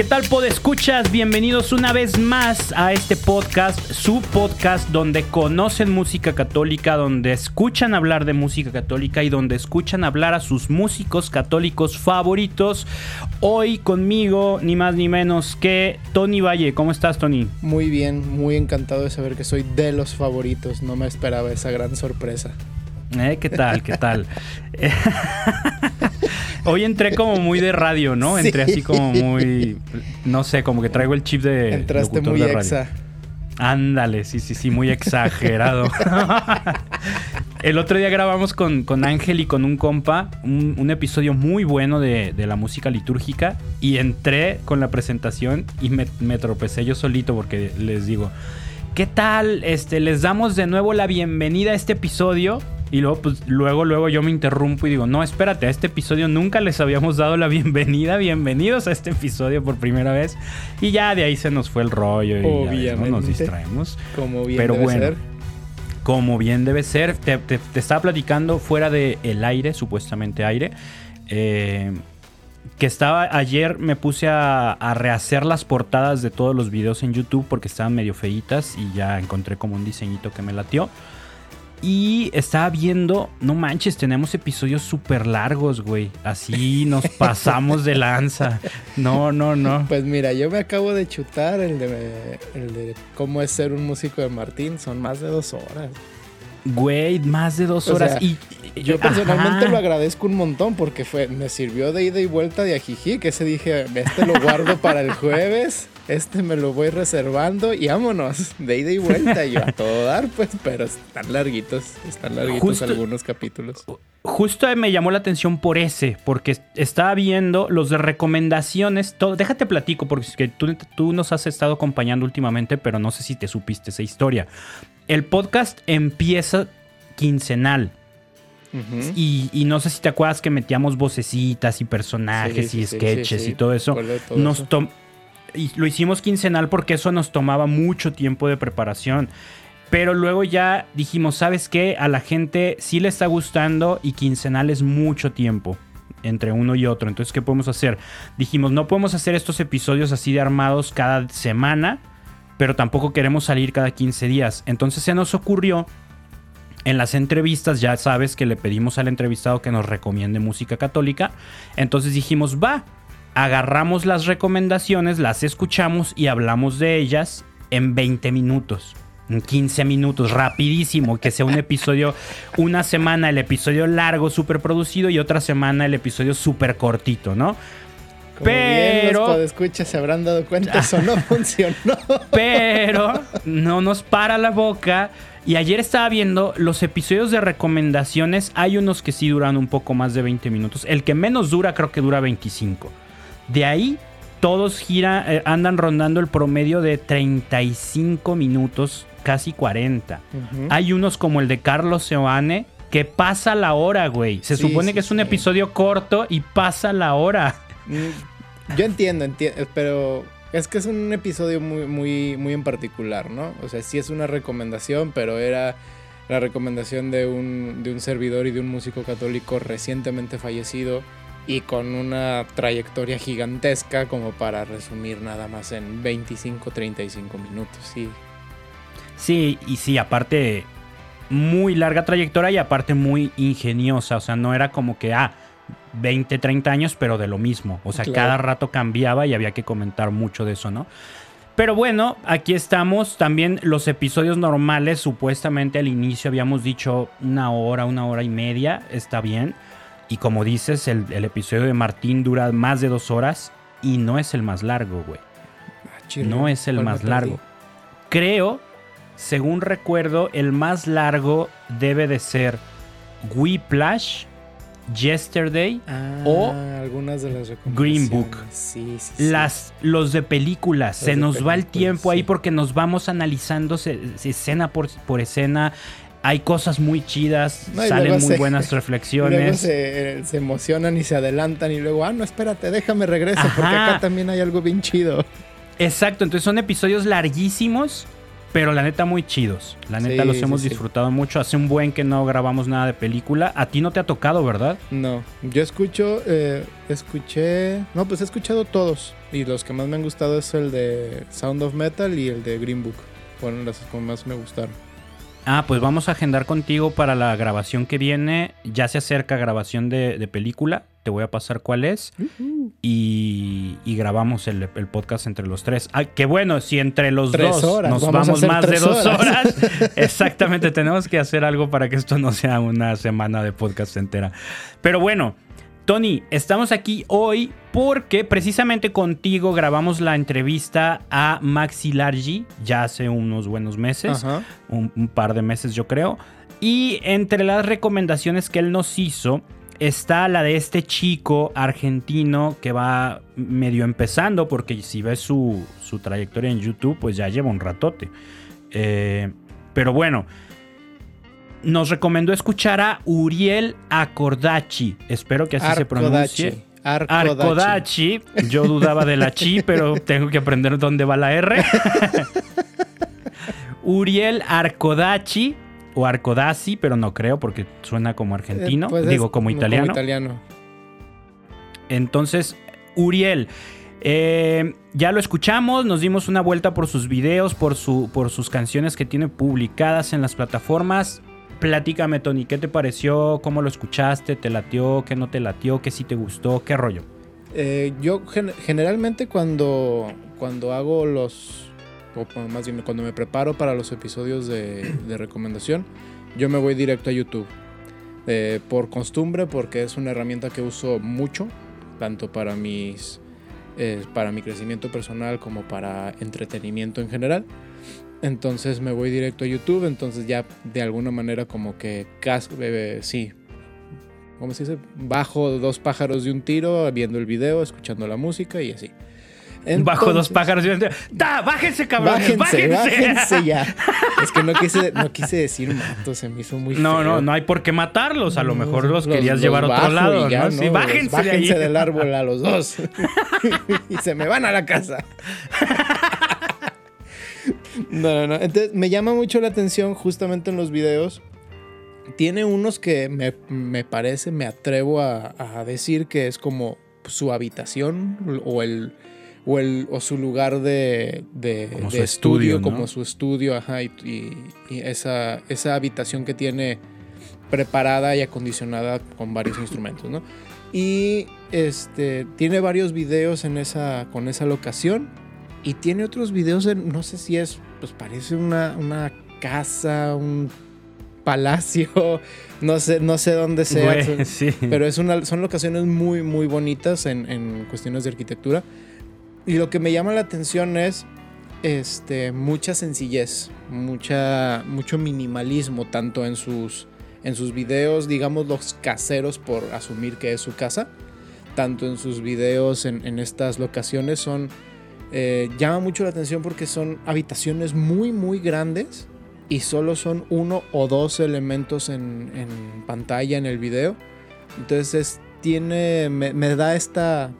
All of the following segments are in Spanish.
¿Qué tal, Podescuchas? Bienvenidos una vez más a este podcast, su podcast donde conocen música católica, donde escuchan hablar de música católica y donde escuchan hablar a sus músicos católicos favoritos. Hoy conmigo, ni más ni menos que Tony Valle. ¿Cómo estás, Tony? Muy bien, muy encantado de saber que soy de los favoritos. No me esperaba esa gran sorpresa. ¿Eh? ¿Qué tal? ¿Qué tal? Hoy entré como muy de radio, ¿no? Entré así como muy. No sé, como que traigo el chip de. Entraste muy exa. Ándale, sí, sí, sí, muy exagerado. el otro día grabamos con, Ángel y con un compa un, episodio muy bueno de, la música litúrgica y entré con la presentación y me, me tropecé yo solito porque les digo, ¿qué tal? Este, les damos de nuevo la bienvenida a este episodio y luego, pues, luego, luego yo me interrumpo y digo, no, espérate, a este episodio nunca les habíamos dado la bienvenida. Bienvenidos a este episodio por primera vez. Y ya de ahí se nos fue el rollo y Obviamente. nos distraemos. Como bien Pero debe bueno, ser. Como bien debe ser. Te, estaba platicando fuera del el aire, supuestamente aire. Eh, que estaba ayer me puse a, a, rehacer las portadas de todos los videos en YouTube porque estaban medio feitas y ya encontré como un diseñito que me latió. Y estaba viendo, no manches, tenemos episodios súper largos, güey. Así nos pasamos de lanza. No, no, no. Pues mira, yo me acabo de chutar el de, el de cómo es ser un músico de Martín. Son más de dos horas. Güey, más de dos horas. y, yo personalmente lo agradezco un montón porque fue, me sirvió de ida y vuelta de ajijí, que se dije, este lo guardo para el jueves, este me lo voy reservando y vámonos, de ida y vuelta. yo a todo dar, pues, pero están larguitos, están larguitos algunos capítulos. Justo me llamó la atención por ese, porque estaba viendo los de recomendaciones. Todo, déjate platico, porque tú, tú nos has estado acompañando últimamente, pero no sé si te supiste esa historia. El podcast empieza quincenal. y, no sé si te acuerdas que metíamos vocecitas y personajes y sketches y todo eso. nos lo hicimos quincenal porque eso nos tomaba mucho tiempo de preparación. Pero luego ya dijimos, ¿sabes qué? A la gente sí le está gustando y quincenal es mucho tiempo entre uno y otro. Entonces, ¿qué podemos hacer? Dijimos, no podemos hacer estos episodios así de armados cada semana pero tampoco queremos salir cada 15 días. Entonces se nos ocurrió en las entrevistas, ya sabes que le pedimos al entrevistado que nos recomiende música católica. Entonces dijimos, va, agarramos las recomendaciones, las escuchamos y hablamos de ellas en 20 minutos. En 15 minutos, rapidísimo, que sea un episodio, una semana el episodio largo, súper producido y otra semana el episodio súper cortito, ¿no? pero bien los se habrán dado cuenta, eso no funcionó. Pero no nos para la boca. Y ayer estaba viendo los episodios de recomendaciones. Hay unos que sí duran un poco más de 20 minutos. El que menos dura creo que dura 25. De ahí todos gira, eh, andan rondando el promedio de 35 minutos, casi 40. Hay unos como el de Carlos Seoane que pasa la hora, güey. Se supone que es un episodio corto y pasa la hora. Mm, yo entiendo, entiendo, pero es que es un episodio muy, muy, muy en particular, ¿no? O sea, sí es una recomendación, pero era la recomendación de un, de un servidor y de un músico católico recientemente fallecido y con una trayectoria gigantesca como para resumir nada más en 25, 35 minutos, sí. Sí, y sí, aparte muy larga trayectoria y aparte muy ingeniosa, o sea, no era como que, ah, 20, 30 años, pero de lo mismo. O sea, cada rato cambiaba y había que comentar mucho de eso, ¿no? Pero bueno, aquí estamos. También los episodios normales, supuestamente al inicio habíamos dicho una hora, una hora y media, está bien. Y como dices, el, episodio de Martín dura más de dos horas y no es el más largo, güey. Ah, no es el más largo. Creo, según recuerdo, el más largo debe de ser Whiplash Yesterday ah, o algunas de las Green Book. Sí, sí, las, los de películas. se nos va el tiempo ahí porque nos vamos analizando escena por, por escena. Hay cosas muy chidas, salen muy buenas reflexiones. Luego se, emocionan y se adelantan y luego, ah, no, espérate, déjame regreso porque acá también hay algo bien chido. Exacto, entonces son episodios larguísimos pero la neta muy chidos. La neta Sí, los hemos sí. disfrutado mucho. Hace un buen que no grabamos nada de película. A ti no te ha tocado, ¿verdad? No, yo escucho, eh, escuché, no, pues he escuchado todos y los que más me han gustado es el de Sound of Metal y el de Green Book. Fueron los que más me gustaron. Ah, pues vamos a agendar contigo para la grabación que viene. Ya se acerca grabación de, de película. Te voy a pasar cuál es. Y, y grabamos el, el podcast entre los tres. Ah, que bueno, si entre los Tres dos horas, nos vamos más de dos horas. horas. Exactamente, tenemos que hacer algo para que esto no sea una semana de podcast entera. Pero bueno, Tony, estamos aquí hoy porque precisamente contigo grabamos la entrevista a Maxi Largi ya hace unos buenos meses un par de meses yo creo. Y entre las recomendaciones que él nos hizo está la de este chico argentino que va medio empezando, porque si ves su, su trayectoria en YouTube, pues ya lleva un ratote. Eh, pero bueno, nos recomendó escuchar a Uriel Acordachi. Espero que así se pronuncie. Arcodachi. Arcodachi. Yo dudaba de la chi, pero tengo que aprender dónde va la R. Uriel Arcodachi o Arcodaci, pero no creo porque suena como argentino, Eh, pues es digo como italiano. italiano. Entonces, Uriel, eh, ya lo escuchamos, nos dimos una vuelta por sus videos, por, su, por sus canciones que tiene publicadas en las plataformas. Platícame, Tony, ¿qué te pareció? ¿Cómo lo escuchaste? ¿Te latió? ¿Qué no te latió? ¿Qué sí te gustó? ¿Qué rollo? Eh, yo gen- generalmente cuando, cuando hago los, más bien cuando me preparo para los episodios de, de recomendación, yo me voy directo a YouTube. Eh, por costumbre, porque es una herramienta que uso mucho, tanto para mis eh, para mi crecimiento personal como para entretenimiento en general. Entonces me voy directo a YouTube, entonces ya de alguna manera como que cas eh, sí, ¿cómo se dice? Bajo dos pájaros de un tiro, viendo el video, escuchando la música y así. Bajo dos pájaros. y un- ¡Da! ¡Bájense, cabrones! Bájense, ¡Bájense! bájense ya. Es que no quise, no quise decir mato, se me hizo muy No, feo. no, no hay por qué matarlos. A lo mejor los, querías los llevar a otro lado, ya, ¿no? Sí, bájense, de ahí. del árbol a los dos. y se me van a la casa. No, no, no. Entonces, me llama mucho la atención justamente en los videos. Tiene unos que me, me parece, me atrevo a, a decir que es como su habitación o el, o el o su lugar de, de, Como de su estudio, estudio, ¿no? como su estudio, ajá, y, y- y esa, esa habitación que tiene preparada y acondicionada con varios instrumentos, ¿no? Y este tiene varios videos en esa con esa locación y tiene otros videos en no sé si es pues parece una, una casa, un palacio, no sé no sé dónde sea, Güey, sí. pero es una, son locaciones muy, muy bonitas en, en cuestiones de arquitectura. Y lo que me llama la atención es este, mucha sencillez, mucha, mucho minimalismo, tanto en sus, en sus videos, digamos, los caseros, por asumir que es su casa, tanto en sus videos en, en estas locaciones son... eh, llama mucho la atención porque son habitaciones muy, muy grandes y solo son uno o dos elementos en, en pantalla en el video. Entonces es- tiene, me, me da esta,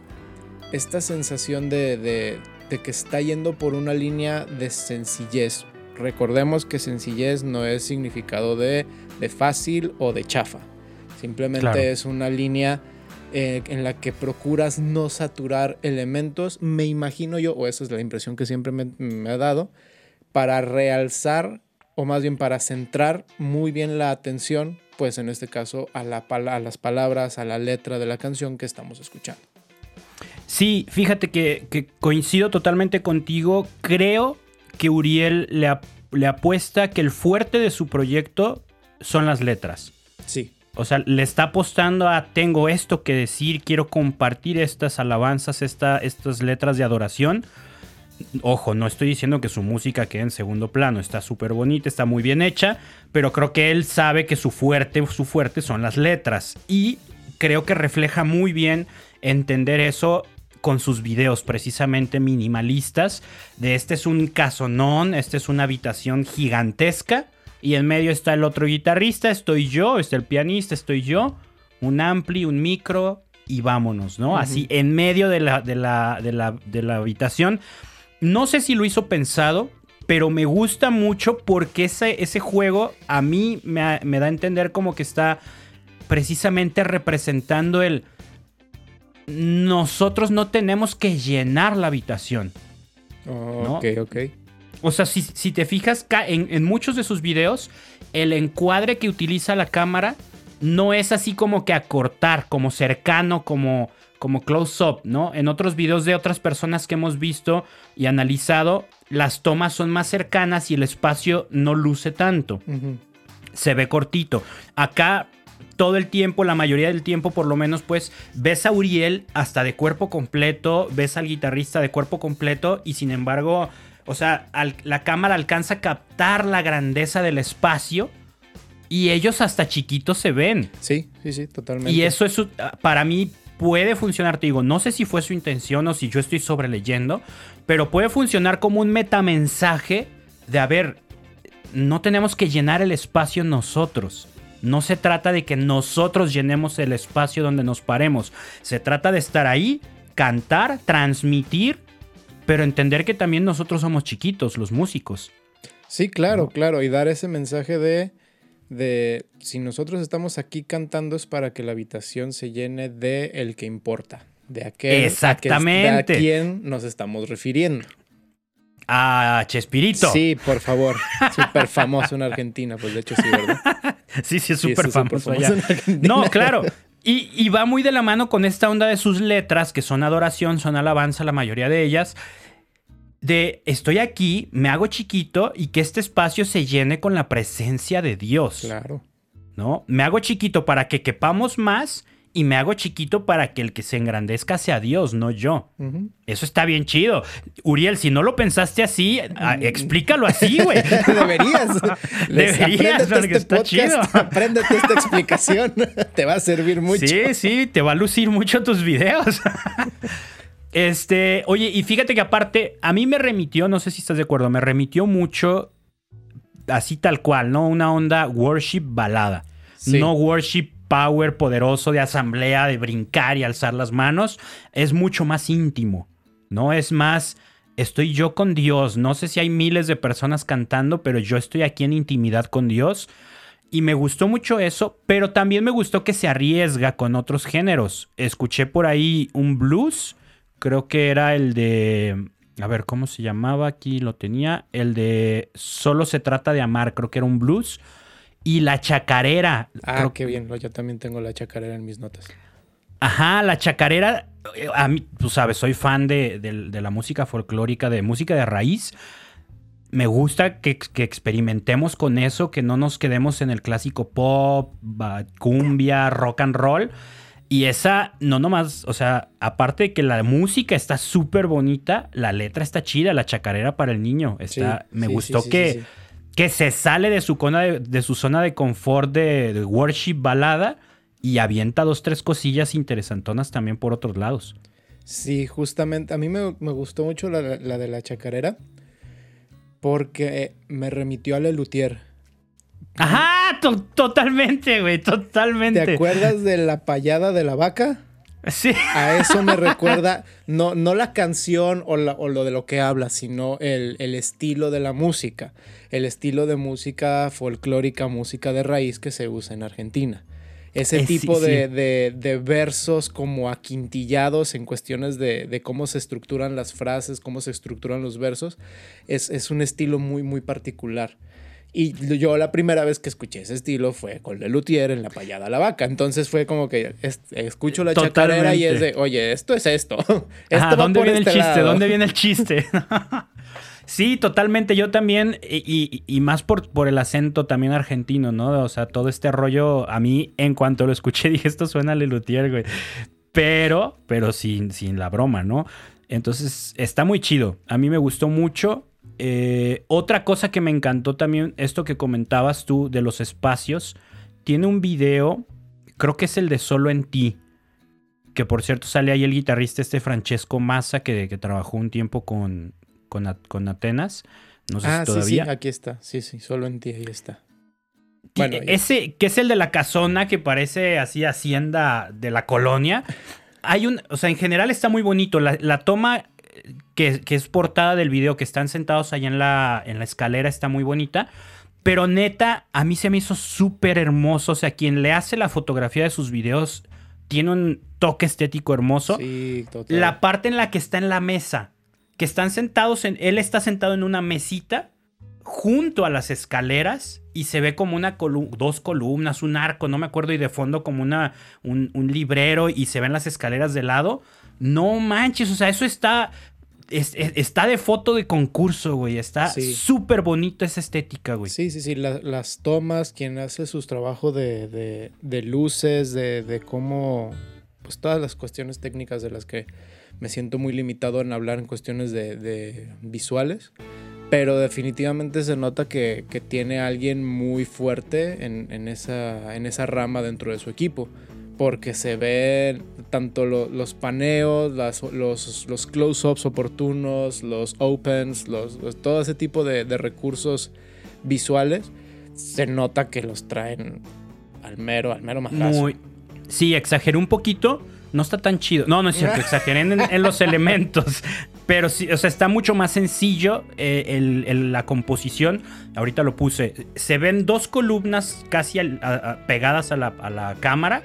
esta sensación de, de- de que está yendo por una línea de sencillez. Recordemos que sencillez no es significado de, de fácil o de chafa. Simplemente Claro. es una línea eh, en la que procuras no saturar elementos. Me imagino yo, o esa es la impresión que siempre me, me ha dado, para realzar o más bien para centrar muy bien la atención, pues en este caso a, la, a las palabras, a la letra de la canción que estamos escuchando. Sí, fíjate que, que coincido totalmente contigo. Creo que Uriel le, ap- le apuesta que el fuerte de su proyecto son las letras. Sí, O sea, le está apostando a tengo esto que decir, quiero compartir estas alabanzas, esta- estas letras de adoración. Ojo, no estoy diciendo que su música quede en segundo plano, está súper bonita, está muy bien hecha, pero creo que él sabe que su fuerte, su fuerte son las letras. Y creo que refleja muy bien entender eso con sus videos precisamente minimalistas. De este es un casonón, este es una habitación gigantesca. Y en medio está el otro guitarrista, estoy yo, está el pianista, estoy yo, un ampli, un micro y vámonos, ¿no? Así en medio de la, de, la, de, la, de la habitación. No sé si lo hizo pensado, pero me gusta mucho porque ese, ese juego a mí me, me da a entender como que está precisamente representando el... Nosotros no tenemos que llenar la habitación. ok, ok. O sea, si, si te fijas en, en, muchos de sus videos, el encuadre que utiliza la cámara no es así como que a cortar, como cercano, como, como close-up, ¿no? En otros videos de otras personas que hemos visto y analizado, las tomas son más cercanas y el espacio no luce tanto. Se ve cortito. Acá todo el tiempo, la mayoría del tiempo por lo menos, pues ves a Uriel hasta de cuerpo completo, ves al guitarrista de cuerpo completo y sin embargo, o sea, la cámara alcanza a captar la grandeza del espacio y ellos hasta chiquitos se ven. Sí, sí, sí, totalmente. Y eso es, para mí puede funcionar, te digo, no sé si fue su intención o si yo estoy sobreleyendo, pero puede funcionar como un metamensaje de, a ver, no tenemos que llenar el espacio nosotros. No se trata de que nosotros llenemos el espacio donde nos paremos. Se trata de estar ahí, cantar, transmitir, pero entender que también nosotros somos chiquitos, los músicos. Sí, claro, claro. Y dar ese mensaje de, de si nosotros estamos aquí cantando es para que la habitación se llene de el que importa. De aquel Exactamente. A, quién nos estamos refiriendo a Chespirito. Sí, por favor. Súper famoso en Argentina, pues de hecho sí, ¿verdad? sí, sí, es súper famoso, allá. No, claro. Y, va muy de la mano con esta onda de sus letras, que son adoración, son alabanza, la mayoría de ellas. De estoy aquí, me hago chiquito y que este espacio se llene con la presencia de Dios. Claro. ¿No? Me hago chiquito para que quepamos más y me hago chiquito para que el que se engrandezca sea Dios, no yo. Eso está bien chido. Uriel, si no lo pensaste así, mm. explícalo así, güey. Deberías. Deberías, porque este está chido. Apréndete esta explicación. te va a servir mucho. Sí, sí, te va a lucir mucho tus videos. este, oye, y fíjate que aparte, a mí me remitió, no sé si estás de acuerdo, me remitió mucho así tal cual, ¿no? Una onda worship balada. No worship power poderoso de asamblea, de brincar y alzar las manos, es mucho más íntimo, ¿no? Es más, estoy yo con Dios, no sé si hay miles de personas cantando, pero yo estoy aquí en intimidad con Dios. Y me gustó mucho eso, pero también me gustó que se arriesga con otros géneros. Escuché por ahí un blues, creo que era el de... A ver, ¿cómo se llamaba? Aquí lo tenía. El de Solo se trata de amar, creo que era un blues y la chacarera. Ah, Creo... qué bien. Yo también tengo la chacarera en mis notas. Ajá, la chacarera. Eh, a mí, tú sabes, soy fan de, la música folclórica, de música de raíz. Me gusta que, experimentemos con eso, que no nos quedemos en el clásico pop, cumbia, rock and roll. Y esa, no nomás, o sea, aparte de que la música está súper bonita, la letra está chida, la chacarera para el niño. Está, me gustó que que se sale de su, de, su zona de confort de, worship balada y avienta dos, tres cosillas interesantonas también por otros lados. Sí, justamente. A mí me, gustó mucho la, de la chacarera porque me remitió a Lelutier. Ajá, totalmente, güey, totalmente. ¿Te acuerdas de la payada de la vaca? Sí. A eso me recuerda, no, no la canción o, lo de lo que habla, sino el, estilo de la música. El estilo de música folclórica, música de raíz que se usa en Argentina. Ese eh, tipo de, versos como aquintillados en cuestiones de, cómo se estructuran las frases, cómo se estructuran los versos, es, es un estilo muy, muy particular. Y yo la primera vez que escuché ese estilo fue con Lelutier en La Payada a la Vaca. Entonces fue como que escucho la chacarera y es de, oye, esto es esto. esto ¿Dónde viene el este chiste? ¿Dónde viene el chiste? sí, totalmente. Yo también, y, más por, por el acento también argentino, ¿no? O sea, todo este rollo, a mí en cuanto lo escuché dije, esto suena a Lelutier, güey. Pero, pero sin, sin la broma, ¿no? Entonces, está muy chido. A mí me gustó mucho. Eh, otra cosa que me encantó también, esto que comentabas tú de los espacios, tiene un video, creo que es el de Solo en ti, que por cierto sale ahí el guitarrista este Francesco Massa, que, que trabajó un tiempo con, con, Atenas. No sé ah, si todavía. Sí, sí, aquí está. Sí, sí, Solo en ti, ahí está. Bueno, ese, que es el de la casona que parece así hacienda de la colonia. Hay un, o sea, en general está muy bonito. La, la toma que, que es portada del video, que están sentados allá en la, en la escalera, está muy bonita. Pero neta, a mí se me hizo súper hermoso. O sea, quien le hace la fotografía de sus videos tiene un toque estético hermoso. Sí, total. La parte en la que está en la mesa, que están sentados, en, él está sentado en una mesita junto a las escaleras y se ve como una colu- dos columnas, un arco, no me acuerdo, y de fondo como una, un, un librero y se ven las escaleras de lado. No manches, o sea, eso está, es- es- está de foto de concurso, güey. Está Sí. súper bonito esa estética, güey. Sí, sí, sí, la- las tomas, quien hace sus trabajos de, de- de luces, de, de cómo, pues todas las cuestiones técnicas de las que me siento muy limitado en hablar en cuestiones de, de visuales, pero definitivamente se nota que, que tiene a alguien muy fuerte en, en esa, en esa rama dentro de su equipo. Porque se ven tanto lo- los paneos, las- los, los close-ups oportunos, los opens, los, los- todo ese tipo de, de recursos visuales, se nota que los traen al mero, al mero madrazo. Muy. Sí, exageré un poquito. No está tan chido. No, no es cierto. Exageré en, en los elementos. Pero sí, o sea, está mucho más sencillo eh, el- el- la composición. Ahorita lo puse. Se ven dos columnas casi al- a- a- pegadas a la, a la cámara.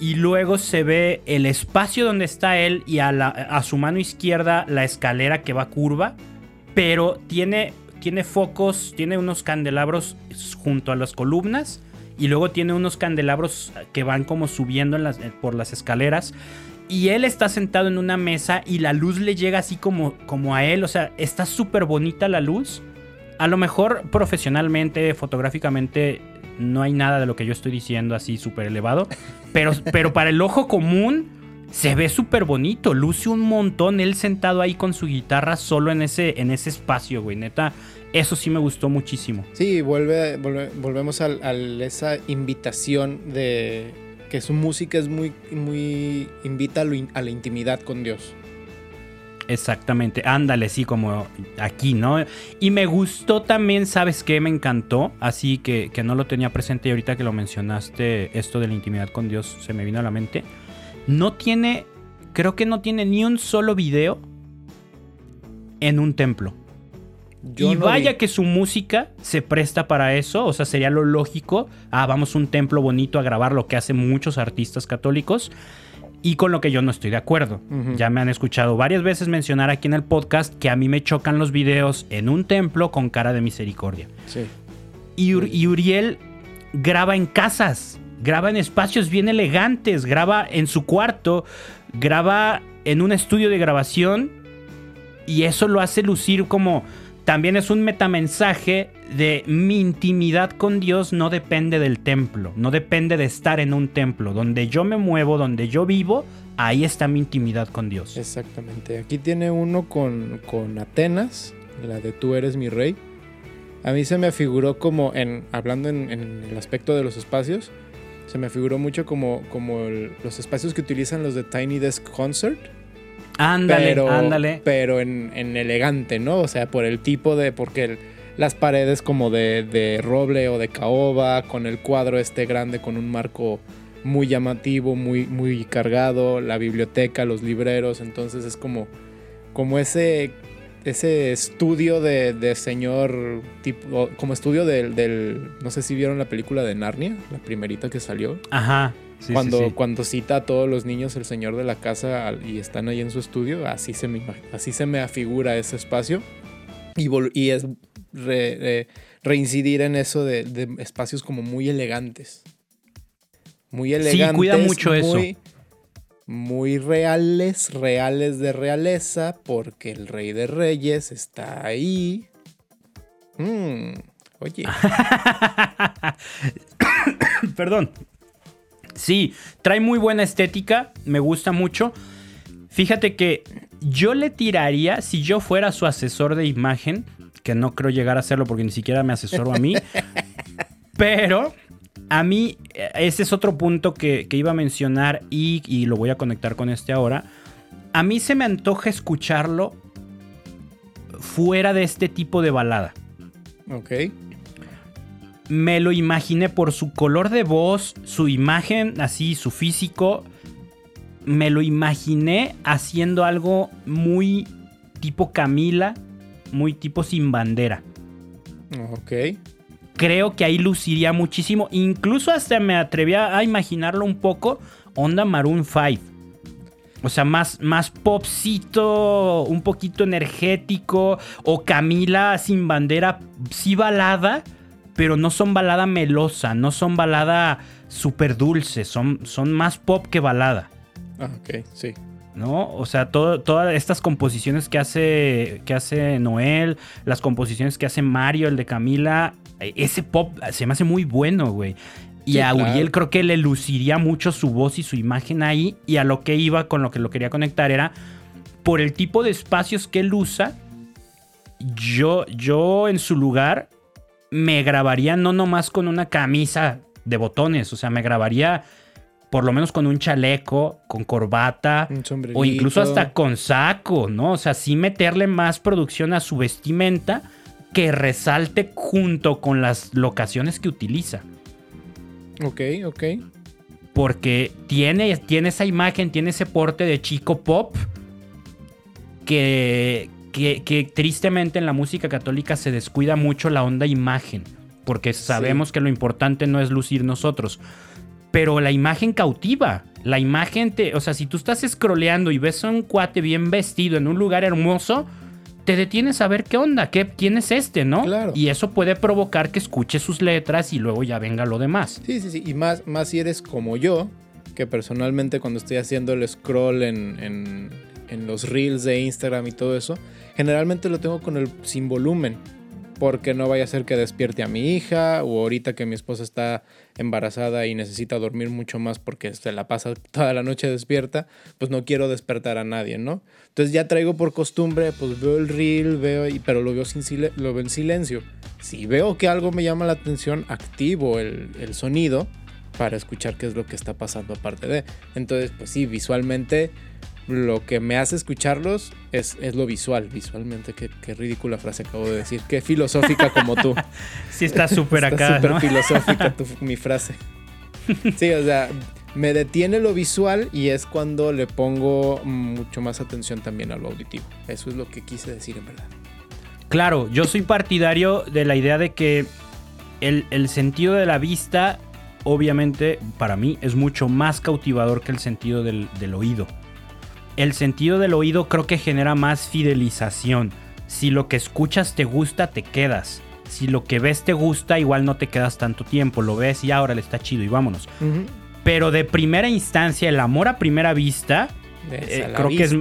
Y luego se ve el espacio donde está él y a, su mano izquierda la escalera que va curva. Pero tiene, tiene focos, tiene unos candelabros junto a las columnas. Y luego tiene unos candelabros que van como subiendo eh, por las escaleras. Y él está sentado en una mesa y la luz le llega así como, como a él. O sea, está súper bonita la luz. A lo mejor profesionalmente, fotográficamente, no hay nada de lo que yo estoy diciendo así súper elevado. Pero, pero para el ojo común se ve súper bonito. Luce un montón él sentado ahí con su guitarra solo en ese, en ese espacio, güey. Neta, eso sí me gustó muchísimo. Sí, vuelve, volve- volvemos a esa invitación de que su música es muy, muy invita a, lo in- a la intimidad con Dios. Exactamente, ándale, sí, como aquí, ¿no? Y me gustó también, ¿sabes qué? Me encantó, así que, que no lo tenía presente y ahorita que lo mencionaste, esto de la intimidad con Dios se me vino a la mente. No tiene, creo que no tiene ni un solo video en un templo. Yo y no vaya vi- que su música se presta para eso, o sea, sería lo lógico. Ah, vamos a un templo bonito a grabar lo que hacen muchos artistas católicos. Y con lo que yo no estoy de acuerdo. Ya me han escuchado varias veces mencionar aquí en el podcast que a mí me chocan los videos en un templo con cara de misericordia. Sí. Y, Ur- y Uriel graba en casas, graba en espacios bien elegantes, graba en su cuarto, graba en un estudio de grabación y eso lo hace lucir como también es un metamensaje de mi intimidad con Dios no depende del templo, no depende de estar en un templo, donde yo me muevo, donde yo vivo, ahí está mi intimidad con Dios. Exactamente. Aquí tiene uno con, con Atenas, la de Tú eres mi rey. A mí se me afiguró como, en, hablando en, el aspecto de los espacios, se me afiguró mucho como, como los espacios que utilizan los de Tiny Desk Concert. Ándale, pero, ándale. pero en, en elegante, ¿no? O sea, por el tipo de, porque el- las paredes como de, de roble o de caoba, con el cuadro este grande con un marco muy llamativo, muy, muy cargado, la biblioteca, los libreros, entonces es como, como ese, ese estudio de, de señor, tipo, como estudio del, del, no sé si vieron la película de Narnia, la primerita que salió Ajá. Sí, sí, cuando, sí. cuando cita a todos los niños el señor de la casa y están ahí en su estudio, así se me, así se me afigura ese espacio. Y, vol- y es re- re- reincidir en eso de, de espacios como muy elegantes. Muy elegantes. cuida mucho eso. muy, Muy reales, reales de realeza, porque el rey de reyes está ahí. Mm, oye. Perdón. Sí, trae muy buena estética, me gusta mucho. Fíjate que yo le tiraría, si yo fuera su asesor de imagen, que no creo llegar a hacerlo porque ni siquiera me asesoro a mí, pero a mí eh, ese es otro punto que, que iba a mencionar y, y lo voy a conectar con este ahora. A mí se me antoja escucharlo fuera de este tipo de balada. Ok. Me lo imaginé por su color de voz, su imagen, así, su físico. Me lo imaginé haciendo algo muy tipo Camila, muy tipo sin bandera. Ok. Creo que ahí luciría muchísimo. Incluso hasta me atrevía a imaginarlo un poco. Onda Maroon 5. O sea, más, más popcito, un poquito energético. O Camila sin bandera, sí balada, pero no son balada melosa, no son balada súper dulce, son, son más pop que balada. Ah, ok, sí. ¿no? O sea, todas estas composiciones que hace, que hace Noel, las composiciones que hace Mario, el de Camila, e, ese pop se me hace muy bueno, güey. Y a Uriel creo que le luciría mucho su voz y su imagen ahí. Y a lo que iba, con lo que lo quería conectar, era por el tipo de espacios que él usa. Yo, yo en su lugar me grabaría no nomás con una camisa de botones, o sea, me grabaría por lo menos con un chaleco, con corbata, o incluso hasta con saco, ¿no? O sea, sí meterle más producción a su vestimenta que resalte junto con las locaciones que utiliza. Ok, ok. Porque tiene, tiene esa imagen, tiene ese porte de chico pop que, que, que, tristemente en la música católica se descuida mucho la onda imagen. Porque sabemos que lo importante no es lucir nosotros pero la imagen cautiva. La imagen te. O sea, si tú estás scrolleando y ves a un cuate bien vestido en un lugar hermoso, te detienes a ver qué onda, qué, quién es este, ¿no? Claro. Y eso puede provocar que escuches sus letras y luego ya venga lo demás. Sí, sí, sí. Y más, más si eres como yo, que personalmente cuando estoy haciendo el scroll en, en, en los reels de Instagram y todo eso, generalmente lo tengo con el sin volumen porque no vaya a ser que despierte a mi hija o ahorita que mi esposa está embarazada y necesita dormir mucho más porque se la pasa toda la noche despierta, pues no quiero despertar a nadie, ¿no? Entonces ya traigo por costumbre, pues veo el reel, veo, pero lo veo, sin lo veo en silencio. Si veo que algo me llama la atención, activo el, el sonido para escuchar qué es lo que está pasando aparte de. Entonces, pues sí, visualmente lo que me hace escucharlos es, es lo visual, visualmente. Qué, qué, ridícula frase acabo de decir. Qué filosófica como tú. Sí, está súper acá. Súper filosófica mi frase. Sí, o sea, me detiene lo visual y es cuando le pongo mucho más atención también a lo auditivo. Eso es lo que quise decir en verdad. Claro, yo soy partidario de la idea de que el, el sentido de la vista, obviamente, para mí, es mucho más cautivador que el sentido del, del oído el sentido del oído creo que genera más fidelización. Si lo que escuchas te gusta, te quedas. Si lo que ves te gusta, igual no te quedas tanto tiempo. Lo ves y ahora le está chido y vámonos. Pero de primera instancia, el amor a primera vista, eh, creo que es,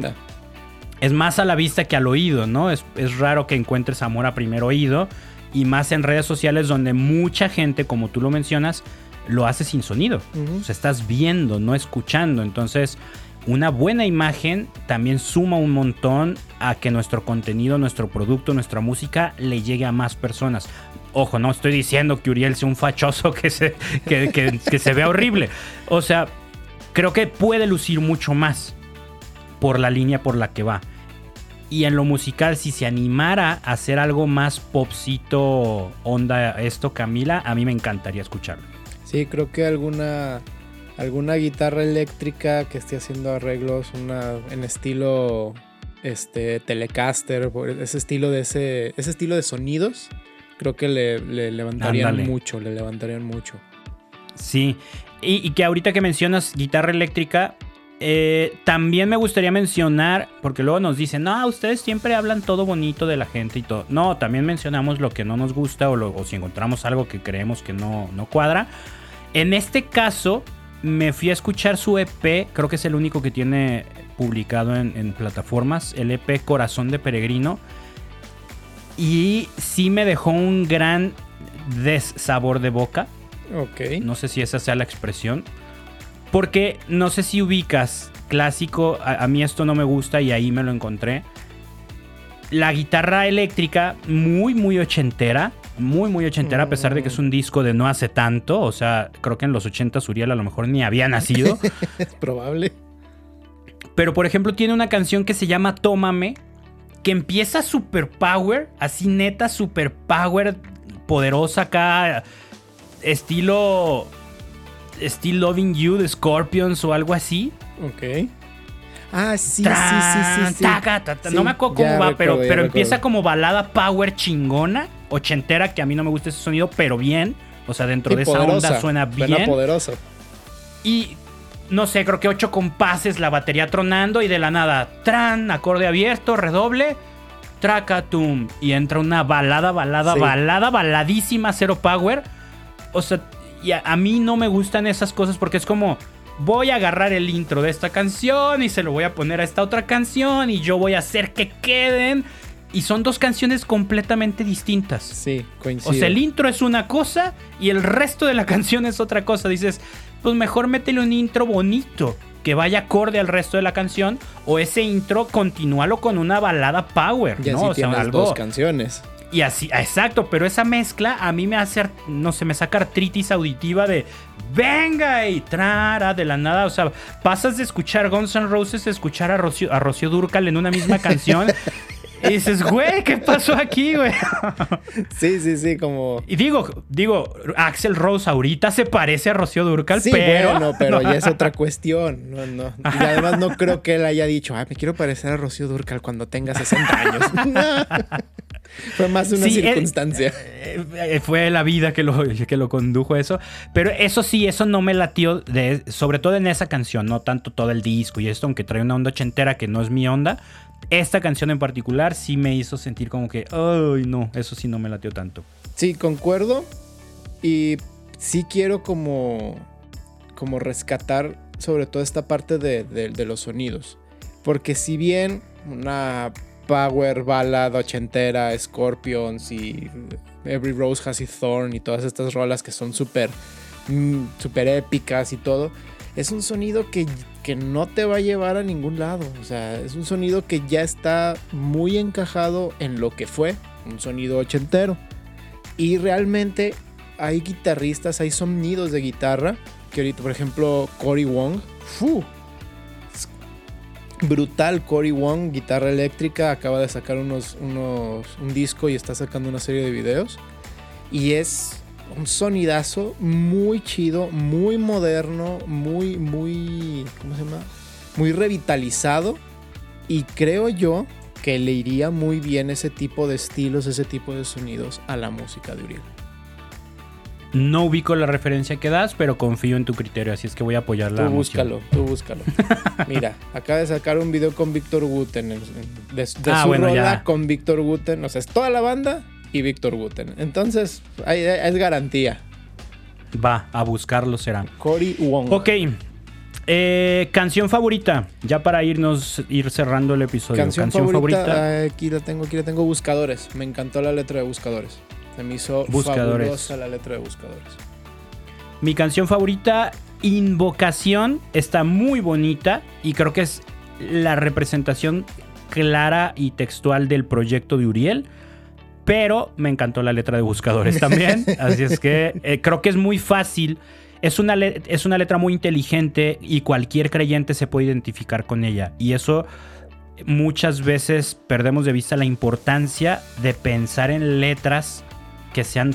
es, más a la vista que al oído, ¿no? Es, raro que encuentres amor a primer oído. Y más en redes sociales donde mucha gente, como tú lo mencionas, lo hace sin sonido. O sea, estás viendo, no escuchando. Entonces, una buena imagen también suma un montón a que nuestro contenido, nuestro producto, nuestra música le llegue a más personas. Ojo, no estoy diciendo que Uriel sea un fachoso que se, que, se vea horrible. O sea, creo que puede lucir mucho más por la línea por la que va. Y en lo musical, si se animara a hacer algo más popcito, onda esto, Camila, a mí me encantaría escucharlo. Sí, creo que alguna alguna guitarra eléctrica que esté haciendo arreglos una en estilo este Telecaster, ese estilo de ese, ese estilo de sonidos, creo que le, levantarían mucho, le levantarían mucho. Sí, y, que ahorita que mencionas guitarra eléctrica, eh, también me gustaría mencionar, porque luego nos dicen, no, ustedes siempre hablan todo bonito de la gente y todo. No, también mencionamos lo que no nos gusta o, o si encontramos algo que creemos que no, no cuadra. En este caso, me fui a escuchar su EP, creo que es el único que tiene publicado en, plataformas, el EP Corazón de Peregrino. Y sí me dejó un gran sabor de boca. Ok. No sé si esa sea la expresión. Porque no sé si ubicas, clásico, a, mí esto no me gusta y ahí me lo encontré. La guitarra eléctrica, muy, muy ochentera muy, muy ochentera, a pesar de que es un disco de no hace tanto. O sea, creo que en los 80 Uriel a lo mejor ni había nacido. es probable. Pero, por ejemplo, tiene una canción que se llama Tómame, que empieza super power, así neta, super power, poderosa acá, estilo. Still Loving You de Scorpions o algo así. Ok. Ah, sí, sí, sí, sí, no me acuerdo cómo va, pero, pero empieza como balada power chingona, ochentera, que a mí no me gusta ese sonido, pero bien. O sea, dentro de esa onda suena bien. Suena poderoso. Y no sé, creo que ocho compases, la batería tronando y de la nada, tran, acorde abierto, redoble, tracatum. Y entra una balada, balada, balada, baladísima, cero power. O sea, y a, mí no me gustan esas cosas porque es como, voy a agarrar el intro de esta canción y se lo voy a poner a esta otra canción y yo voy a hacer que queden. Y son dos canciones completamente distintas. Sí, coincido. O sea, el intro es una cosa y el resto de la canción es otra cosa. Dices, pues mejor métele un intro bonito que vaya acorde al resto de la canción o ese intro continúalo con una balada power, y ¿no? o sea, dos canciones. Y así, exacto, pero esa mezcla a mí me hace, no sé, me saca artritis auditiva de venga y trara de la nada. O sea, pasas de escuchar Guns N' Roses a escuchar a Rocío, a Rocío Durcal en una misma canción Y dices, güey, ¿qué pasó aquí, güey? Sí, sí, sí, como. Y digo, digo, Axel Rose ahorita se parece a Rocío Durcal, sí, pero. Bueno, pero ya es otra cuestión. No, no. Y además no creo que él haya dicho, ah, me quiero parecer a Rocío Durcal cuando tenga 60 años. Fue más una circunstancia. Eh, eh, fue la vida que lo, que lo condujo a eso. Pero eso sí, eso no me latió, de, sobre todo en esa canción, no tanto todo el disco y esto, aunque trae una onda ochentera que no es mi onda esta canción en particular sí me hizo sentir como que, ay, no, eso sí no me latió tanto. Sí, concuerdo. Y sí quiero como, como rescatar sobre todo esta parte de, los sonidos. Porque si bien una power ballad ochentera, Scorpions y Every Rose Has Its Thorn y todas estas rolas que son súper mm, súper épicas y todo, es un sonido que, no te va a llevar a ningún lado. O sea, es un sonido que ya está muy encajado en lo que fue un sonido ochentero. Y realmente hay guitarristas, hay sonidos de guitarra. Que ahorita, por ejemplo, Cory Wong. brutal Cory Wong, guitarra eléctrica. Acaba de sacar unos, unos, un disco y está sacando una serie de videos. Y es un sonidazo muy chido, muy moderno, muy, muy, ¿cómo se llama? Muy revitalizado. Y creo yo que le iría muy bien ese tipo de estilos, ese tipo de sonidos a la música de Uriel. No ubico la referencia que das, pero confío en tu criterio, así es que voy a apoyar la Tú búscalo, tú búscalo. Mira, acaba de sacar un video con Víctor Guten, de, de ah, su rola con Víctor Guten, o sea, es toda la banda y Víctor Guten. Entonces, es garantía. Va, a buscarlo será. Cory Wong. Ok. Eh, canción favorita, ya para irnos, ir cerrando el episodio. Canción, favorita, aquí la tengo, aquí la tengo, Buscadores. Me encantó la letra de Buscadores. Se me hizo Buscadores. fabulosa la letra de Buscadores. Mi canción favorita, Invocación, está muy bonita y creo que es la representación clara y textual del proyecto de Uriel. Pero me encantó la letra de Buscadores también. así es que eh, creo que es muy fácil. Es una, es una letra muy inteligente y cualquier creyente se puede identificar con ella. Y eso muchas veces perdemos de vista la importancia de pensar en letras que sean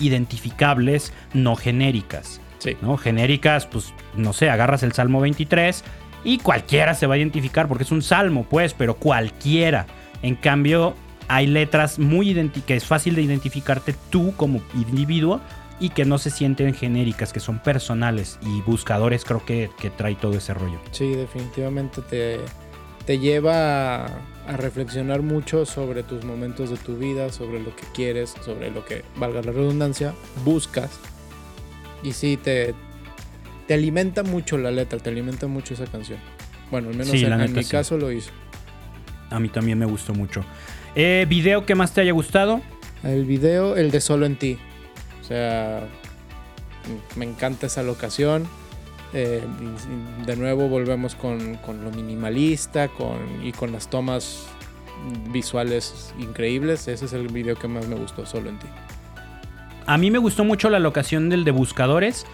identificables, no genéricas. Sí. ¿no? Genéricas, pues no sé, agarras el Salmo 23 y cualquiera se va a identificar porque es un salmo, pues, pero cualquiera. En cambio, hay letras muy que es fácil de identificarte tú como individuo y que no se sienten genéricas, que son personales y buscadores creo que, que trae todo ese rollo. Sí, definitivamente te, te lleva a, reflexionar mucho sobre tus momentos de tu vida, sobre lo que quieres, sobre lo que, valga la redundancia, buscas. Y sí, te, te alimenta mucho la letra, te alimenta mucho esa canción. Bueno, al menos en, mi caso lo hizo. A mí también me gustó mucho. Eh, ¿Video que más te haya gustado? El video, el de Solo en ti. O sea, me encanta esa locación. Eh, de nuevo volvemos con, lo minimalista con, y con las tomas visuales increíbles. Ese es el video que más me gustó, Solo en ti. A mí me gustó mucho la locación del de Buscadores,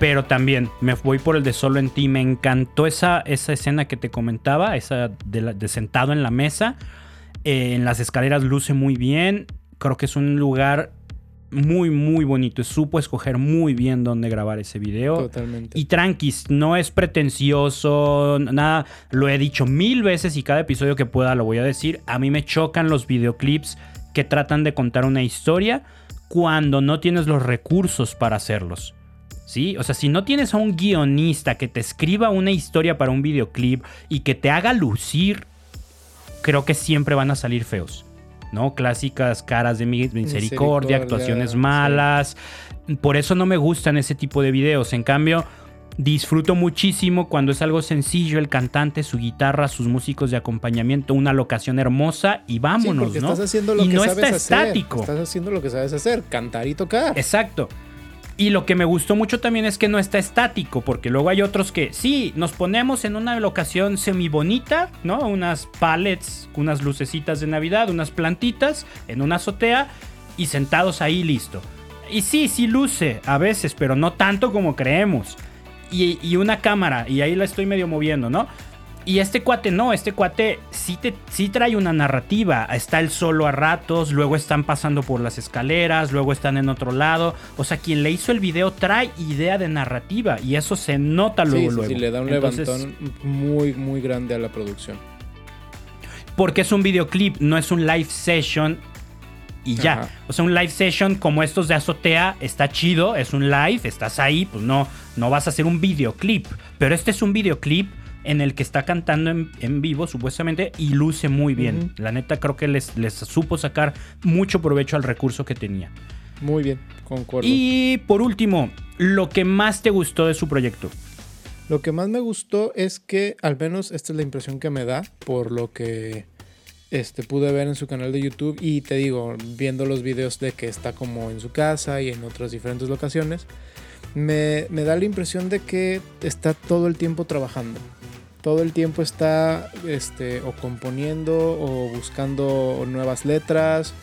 pero también me voy por el de Solo en ti. Me encantó esa, esa escena que te comentaba, esa de sentado en la mesa. Eh, en las escaleras luce muy bien. Creo que es un lugar muy, muy bonito. Supo escoger muy bien dónde grabar ese video. Totalmente. Y tranquis, no es pretencioso, nada. Lo he dicho mil veces y cada episodio que pueda lo voy a decir. A mí me chocan los videoclips que tratan de contar una historia cuando no tienes los recursos para hacerlos. ¿Sí? O sea, si no tienes a un guionista que te escriba una historia para un videoclip y que te haga lucir, creo que siempre van a salir feos. ¿no? Clásicas caras de misericordia, Misericordia, actuaciones sí. malas. Por eso no me gustan ese tipo de videos. En cambio, disfruto muchísimo cuando es algo sencillo, el cantante, su guitarra, sus músicos de acompañamiento, una locación hermosa y vámonos, ¿no? estás haciendo lo y que no sabes está hacer. estático. Estás haciendo lo que sabes hacer, cantar y tocar. Exacto. Y lo que me gustó mucho también es que no está estático, porque luego hay otros que sí, nos ponemos en una locación semi bonita, ¿no? Unas pallets, unas lucecitas de Navidad, unas plantitas en una azotea y sentados ahí listo. Y sí, sí luce a veces, pero no tanto como creemos. Y, y una cámara, y ahí la estoy medio moviendo, ¿no? Y este cuate no, este cuate sí, te, sí trae una narrativa. Está el solo a ratos, luego están pasando por las escaleras, luego están en otro lado. O sea, quien le hizo el video trae idea de narrativa y eso se nota luego, sí, sí, luego. sí, le da un Entonces, levantón muy, muy grande a la producción. Porque es un videoclip, no es un live session y ya. Ajá. O sea, un live session como estos de azotea está chido, es un live, estás ahí, pues no, no vas a hacer un videoclip. Pero este es un videoclip en el que está cantando en, en vivo, supuestamente, y luce muy bien. La neta, creo que les, les supo sacar mucho provecho al recurso que tenía. Muy bien, concuerdo. Y por último, lo que más te gustó de su proyecto. Lo que más me gustó es que, al menos esta es la impresión que me da por lo que este, pude ver en su canal de YouTube y te digo, viendo los videos de que está como en su casa y en otras diferentes locaciones, me, me da la impresión de que está todo el tiempo trabajando. Todo el tiempo está este, o componiendo o buscando nuevas letras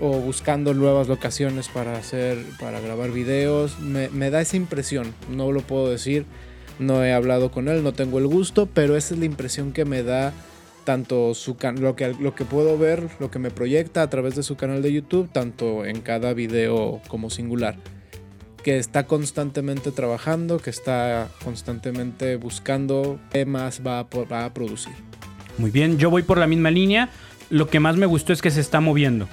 o buscando nuevas locaciones para hacer, para grabar videos. Me, da esa impresión, no lo puedo decir. No he hablado con él, no tengo el gusto, pero esa es la impresión que me da tanto su can lo que lo que puedo ver, lo que me proyecta a través de su canal de YouTube, tanto en cada video como singular. Que está constantemente trabajando, que está constantemente buscando qué más va a, producir. Muy bien, yo voy por la misma línea. Lo que más me gustó es que se está moviendo.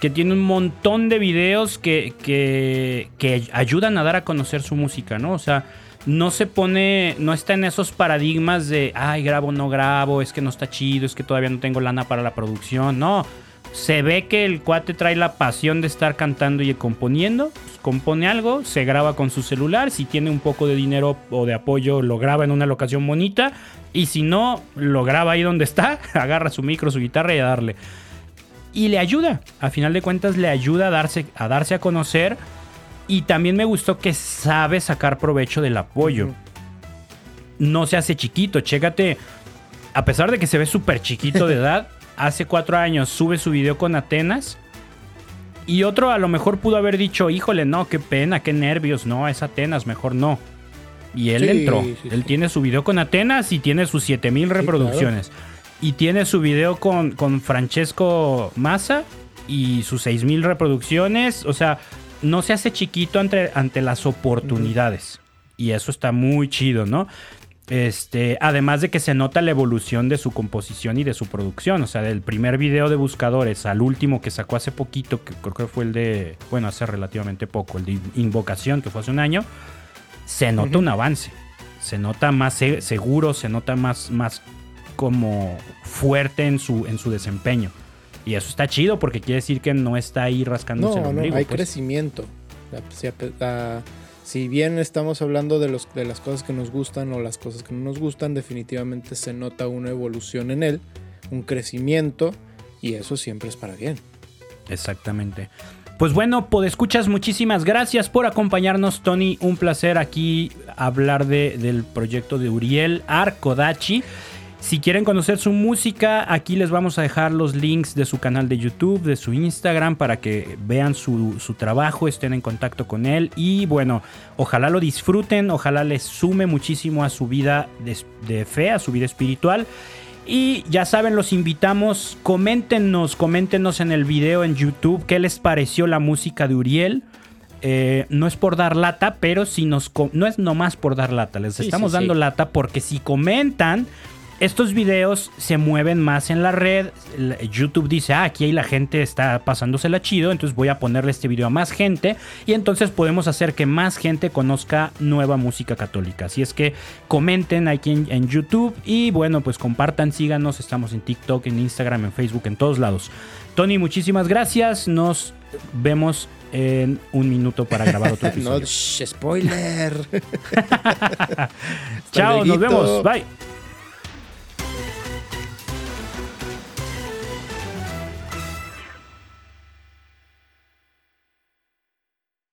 Que tiene un montón de videos que, que, que ayudan a dar a conocer su música, ¿no? O sea, no se pone, no está en esos paradigmas de, ay, grabo, no grabo, es que no está chido, es que todavía no tengo lana para la producción. No, se ve que el cuate trae la pasión de estar cantando y componiendo. pues, compone algo, se graba con su celular. Si tiene un poco de dinero o de apoyo, lo graba en una locación bonita. Y si no, lo graba ahí donde está, agarra su micro, su guitarra y a darle. Y le ayuda, a final de cuentas le ayuda a darse a, darse a conocer. Y también me gustó que sabe sacar provecho del apoyo. No se hace chiquito, chécate. A pesar de que se ve súper chiquito de edad, hace cuatro años sube su video con Atenas. Y otro a lo mejor pudo haber dicho, híjole, no, qué pena, qué nervios, no, es Atenas, mejor no. Y él Sí, entró. sí, él sí. tiene su video con Atenas y tiene sus 7000 claro. reproducciones. Y tiene su video con, con Francesco Massa y sus 6000 reproducciones. O sea, no se hace chiquito ante, ante las oportunidades. Y eso está muy chido, ¿no? Este, además de que se nota la evolución de su composición y de su producción. O sea, del primer video de buscadores al último que sacó hace poquito, que creo que fue el de, bueno, hace relativamente poco, el de Invocación, que fue hace un año, se nota un avance. Se nota más se- seguro, se nota más, más como fuerte en su, en su desempeño. Y eso está chido porque quiere decir que no está ahí rascándose el No, no, ombligo. hay pues. crecimiento. La- la- si bien estamos hablando de, los, de las cosas que nos gustan o las cosas que no nos gustan, definitivamente se nota una evolución en él, un crecimiento, y eso siempre es para bien. Exactamente. Pues bueno, escuchas muchísimas gracias por acompañarnos, Tony. Un placer aquí hablar de- del proyecto de Uriel Arcodachi. Si quieren conocer su música, aquí les vamos a dejar los links de su canal de YouTube, de su Instagram, para que vean su, su trabajo, estén en contacto con él. Y bueno, ojalá lo disfruten, ojalá les sume muchísimo a su vida de, de fe, a su vida espiritual. Y ya saben, los invitamos, coméntenos, coméntenos en el video en YouTube qué les pareció la música de Uriel. Eh, no es por dar lata, pero si nos no es nomás por dar lata, les estamos dando lata porque si comentan estos videos se mueven más en la red. YouTube dice, ah, aquí la gente está pasándosela chido, entonces voy a ponerle este video a más gente y entonces podemos hacer que más gente conozca nueva música católica. Así es que comenten aquí en, en YouTube y bueno, pues compartan, síganos, estamos en TikTok, en Instagram, en Facebook, en todos lados. Tony, muchísimas gracias. Nos vemos en un minuto para grabar otro episodio. no, spoiler. Chao, nos vemos. Bye.